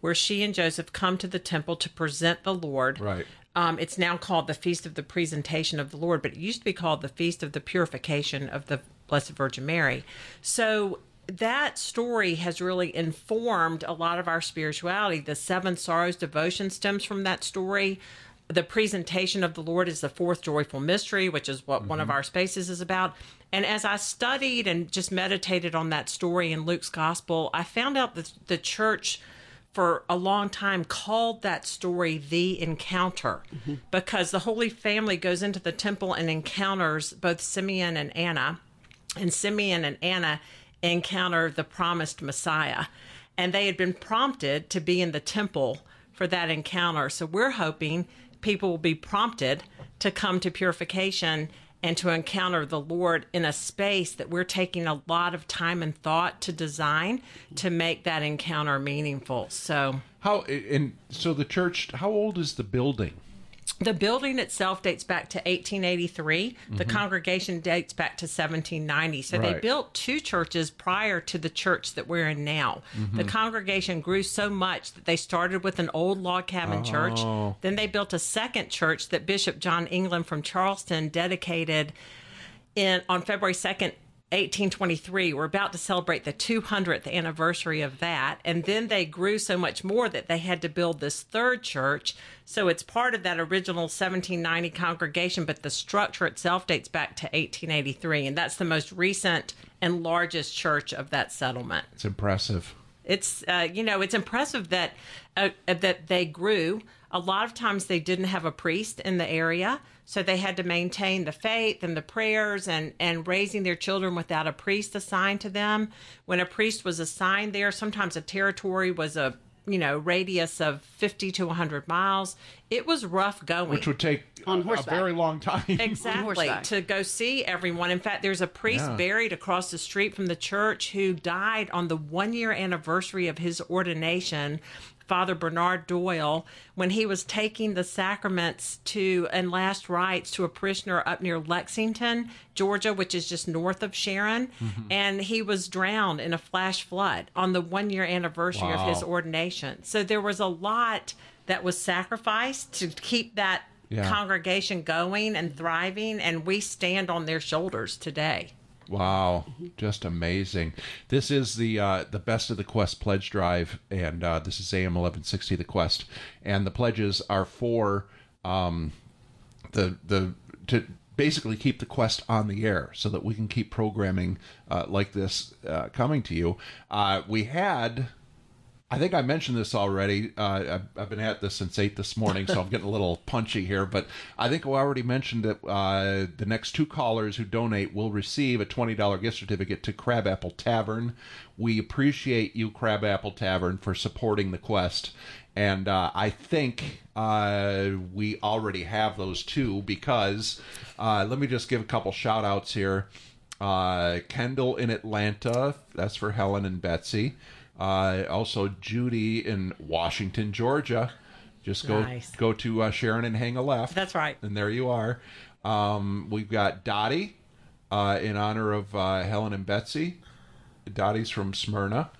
where she and Joseph come to the temple to present the Lord. Right. Um, it's now called the Feast of the Presentation of the Lord, but it used to be called the Feast of the Purification of the Blessed Virgin Mary. So that story has really informed a lot of our spirituality. The Seven Sorrows devotion stems from that story. The presentation of the Lord is the fourth joyful mystery, which is what one of our spaces is about. And as I studied and just meditated on that story in Luke's gospel, I found out that the church for a long time called that story the encounter because the Holy Family goes into the temple and encounters both Simeon and Anna, and Simeon and Anna encounter the promised Messiah. And they had been prompted to be in the temple for that encounter. So we're hoping people will be prompted to come to purification and to encounter the Lord in a space that we're taking a lot of time and thought to design to make that encounter meaningful. So, How and so the church? How old is the building? The building itself dates back to 1883. The Mhm. congregation dates back to 1790. So they built two churches prior to the church that we're in now. The Mhm. congregation grew so much that they started with an old log cabin church. Oh. Then they built a second church that Bishop John England from Charleston dedicated in on February 2nd, 1823. We're about to celebrate the 200th anniversary of that. And then they grew so much more that they had to build this third church. So it's part of that original 1790 congregation, but the structure itself dates back to 1883. And that's the most recent and largest church of that settlement. It's impressive. It's uh, you know it's impressive that uh, that they grew. A lot of times they didn't have a priest in the area, So they had to maintain the faith and the prayers and, and raising their children without a priest assigned to them. When a priest was assigned there, sometimes a territory was a you know radius of 50 to 100 miles it was rough going which would take On a horseback. very long time. exactly to go see everyone in fact there's a priest Yeah. buried across the street from the church who died on the one year anniversary of his ordination father bernard doyle when he was taking the sacraments to and last rites to a prisoner up near lexington georgia which is just north of sharon mm-hmm. and he was drowned in a flash flood on the one year anniversary of his ordination so there was a lot that was sacrificed to keep that Yeah. congregation going and thriving, and we stand on their shoulders today. Wow, just amazing! This is the uh, the best of the Quest pledge drive, and uh, this is AM eleven sixty the Quest, and the pledges are for um, the the to basically keep the Quest on the air, so that we can keep programming uh, like this uh, coming to you. Uh, we had I think I mentioned this already. Uh, I've, I've been at this since eight this morning, so I'm getting a little punchy here. But I think I already mentioned that uh, the next two callers who donate will receive a twenty dollar gift certificate to Crabapple Tavern. We appreciate you, Crabapple Tavern, for supporting the quest. And uh, I think uh, we already have those two because uh, let me just give a couple shout outs here. Uh, Kendall in Atlanta, that's for Helen and Betsy. Uh, also, Judy in Washington, Georgia. Just go Nice. go to uh, Sharon and hang a left. That's right. And there you are. Um, we've got Dottie uh, in honor of uh, Helen and Betsy. Dottie's from Smyrna.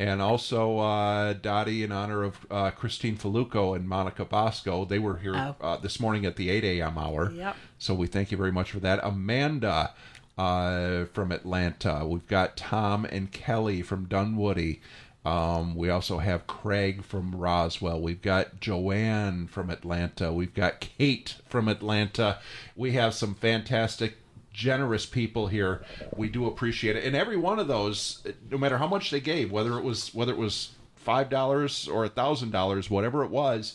And also uh, Dottie in honor of uh, Christine Faluco and Monica Bosco. They were here Oh. uh, this morning at the 8 a.m. hour. Yep. So we thank you very much for that. Amanda uh, from Atlanta. We've got Tom and Kelly from Dunwoody. Um, we also have Craig from Roswell. We've got Joanne from Atlanta. We've got Kate from Atlanta. We have some fantastic, generous people here. We do appreciate it. And every one of those, no matter how much they gave, whether it was whether it was five dollars or a thousand dollars, whatever it was,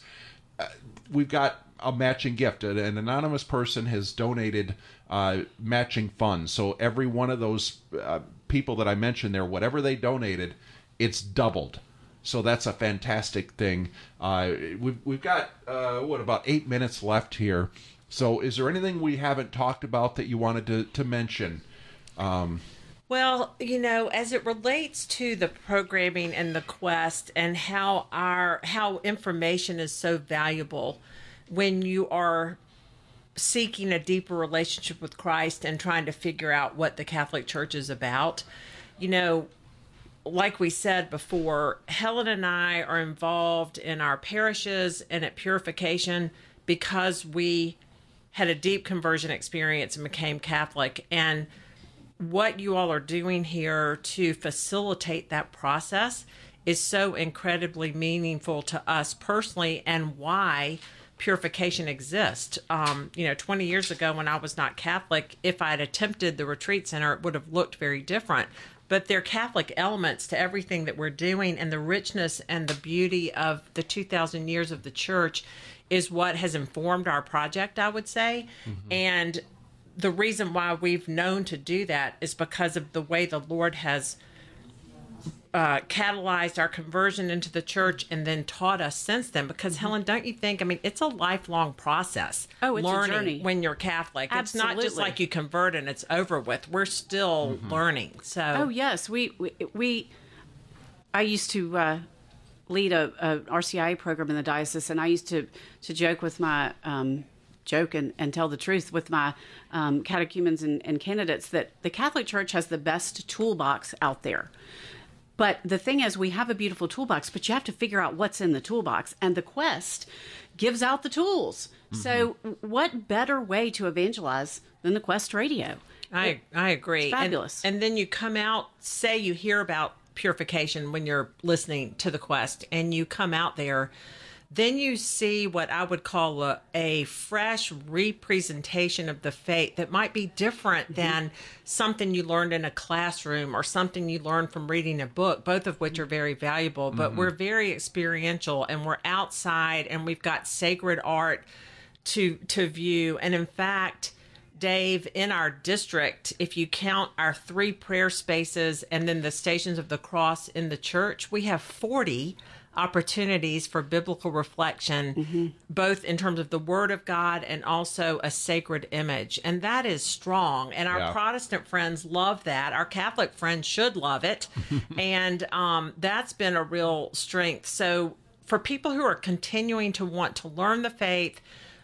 we've got a matching gift. An anonymous person has donated uh, matching funds. So every one of those uh, people that I mentioned there, whatever they donated, it's doubled. So that's a fantastic thing. Uh, we've, we've got, uh, what, about eight minutes left here. So is there anything we haven't talked about that you wanted to, to mention? Um, Well, you know, as it relates to the programming and the quest and how our how information is so valuable when you are seeking a deeper relationship with Christ and trying to figure out what the Catholic Church is about, you know, like we said before, Helen and I are involved in our parishes and at purification because we had a deep conversion experience and became Catholic. And what you all are doing here to facilitate that process is so incredibly meaningful to us personally and why purification exists. Um, you know, 20 years ago when I was not Catholic, if I had attempted the retreat center, it would have looked very different. But there are Catholic elements to everything that we're doing, and the richness and the beauty of the 2,000 years of the church is what has informed our project, I would say. And the reason why we've known to do that is because of the way the Lord has uh, catalyzed our conversion into the church and then taught us since then. Because Helen, don't you think? I mean, it's a lifelong process. Mm-hmm. Oh, it's a journey. when you're Catholic. It's not just like you convert and it's over with. We're still learning. So, Oh yes, we we, we I used to uh, lead a, a RCIA program in the diocese, and I used to to joke with my um, joke and, and tell the truth with my um, catechumens and, and candidates that the Catholic Church has the best toolbox out there. But the thing is, we have a beautiful toolbox, but you have to figure out what's in the toolbox. And the quest gives out the tools. So, mm-hmm. what better way to evangelize than the Quest Radio? I I agree. Fabulous. And, and then you come out, say you hear about purification when you're listening to the quest, and you come out there, then you see what I would call a, a fresh representation of the faith that might be different than something you learned in a classroom or something you learned from reading a book, both of which are very valuable. But Mhm. we're very experiential and we're outside and we've got sacred art to to view. And in fact, Dave, in our district, if you count our three prayer spaces and then the stations of the cross in the church, we have 40 opportunities for biblical reflection, both in terms of the Word of God and also a sacred image. And that is strong. And our Yeah. Protestant friends love that. Our Catholic friends should love it. and um, that's been a real strength. So, for people who are continuing to want to learn the faith,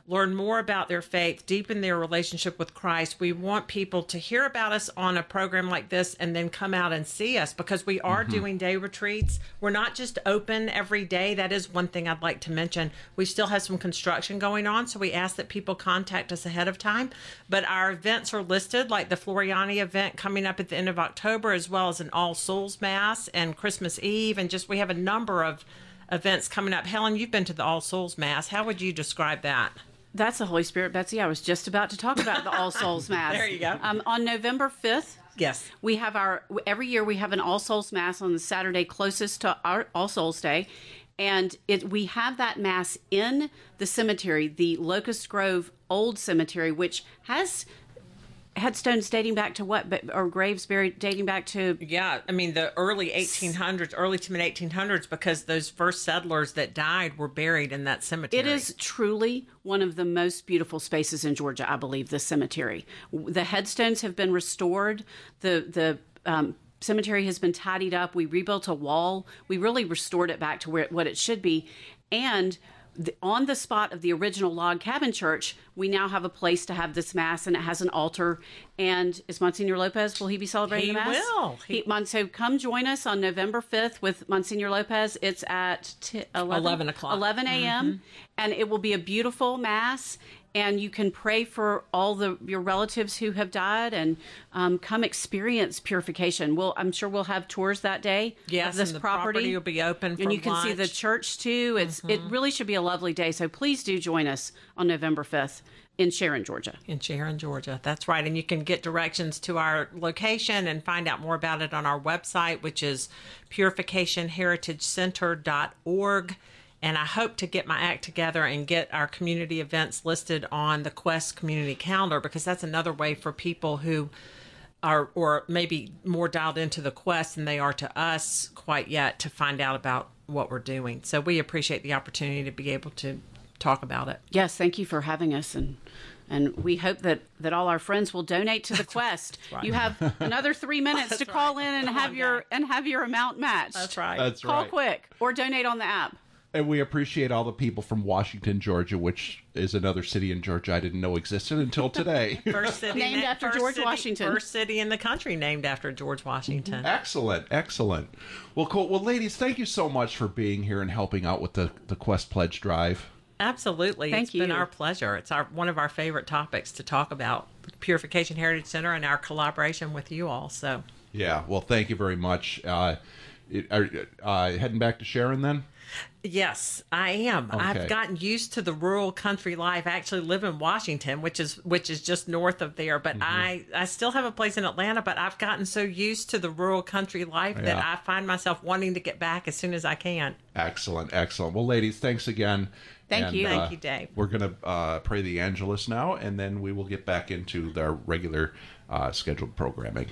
learn more about their faith, deepen their relationship with Christ, we want people to hear about us on a program like this and then come out and see us because we are Mhm. doing day retreats. We're not just open every day. That is one thing I'd like to mention. We still have some construction going on, so we ask that people contact us ahead of time. But our events are listed, like the Floriani event coming up at the end of October, as well as an All Souls Mass and Christmas Eve, and just we have a number of events coming up. Helen, you've been to the All Souls Mass. How would you describe that? That's the Holy Spirit, Betsy. I was just about to talk about the All Souls Mass. There you go. Um, on November 5th, yes, we have our every year we have an All Souls Mass on the Saturday closest to our All Souls Day, and it we have that mass in the cemetery, the Locust Grove Old Cemetery, which has headstones dating back to what, but or graves buried dating back to yeah. I mean the early 1800s, early to mid 1800s, because those first settlers that died were buried in that cemetery. It is truly one of the most beautiful spaces in Georgia, I believe, the cemetery. The headstones have been restored. The the um, cemetery has been tidied up. We rebuilt a wall. We really restored it back to where what it should be. And the, on the spot of the original log cabin church, we now have a place to have this mass, and it has an altar. And is Monsignor Lopez? Will he be celebrating He the mass? will. He, Mon- so come join us on November fifth with Monsignor Lopez. It's at t- 11, 11 o'clock. 11 a.m. Mhm. and it will be a beautiful mass. And you can pray for all the your relatives who have died, and um, come experience purification. We'll, I'm sure we'll have tours that day. Yes, of this property. property will be open for and you can see the church too. It's it really should be a lovely day. So please do join us on November 5th in Sharon, Georgia. in Sharon, Georgia. That's right. And you can get directions to our location and find out more about it on our website, which is purificationheritagecenter.org. And I hope to get my act together and get our community events listed on the Quest community calendar because that's another way for people who are or maybe more dialed into the Quest than they are to us quite yet to find out about what we're doing. So we appreciate the opportunity to be able to talk about it. Yes, thank you for having us and and we hope that, that all our friends will donate to the quest. right. You have another three minutes to call in and have your and have your amount matched. That's right. That's Call right. quick or donate on the app. And we appreciate all the people from Washington, Georgia, which is another city in Georgia I didn't know existed until today. First city Named after first George city- Washington. First city in the country named after George Washington. Excellent, excellent. Well, cool. Well, ladies, thank you so much for being here and helping out with the, the Quest Pledge Drive. Absolutely. Thank it's been our pleasure. It's our one of our favorite topics to talk about Purification Heritage Center and our collaboration with you all. So Yeah, well, thank you very much. Uh, it, are, uh, heading back to Sharon then? Yes, I am. Okay. I've gotten used to the rural country life. I actually live in Washington, which is which is just north of there. But Mm-hmm. I I still have a place in Atlanta. But I've gotten so used to the rural country life that I find myself wanting to get back as soon as I can. Excellent, excellent. Well, ladies, thanks again. Thank And, you. uh, Thank you, Dave. We're going to uh, pray the Angelus now, and then we will get back into our regular uh, scheduled programming.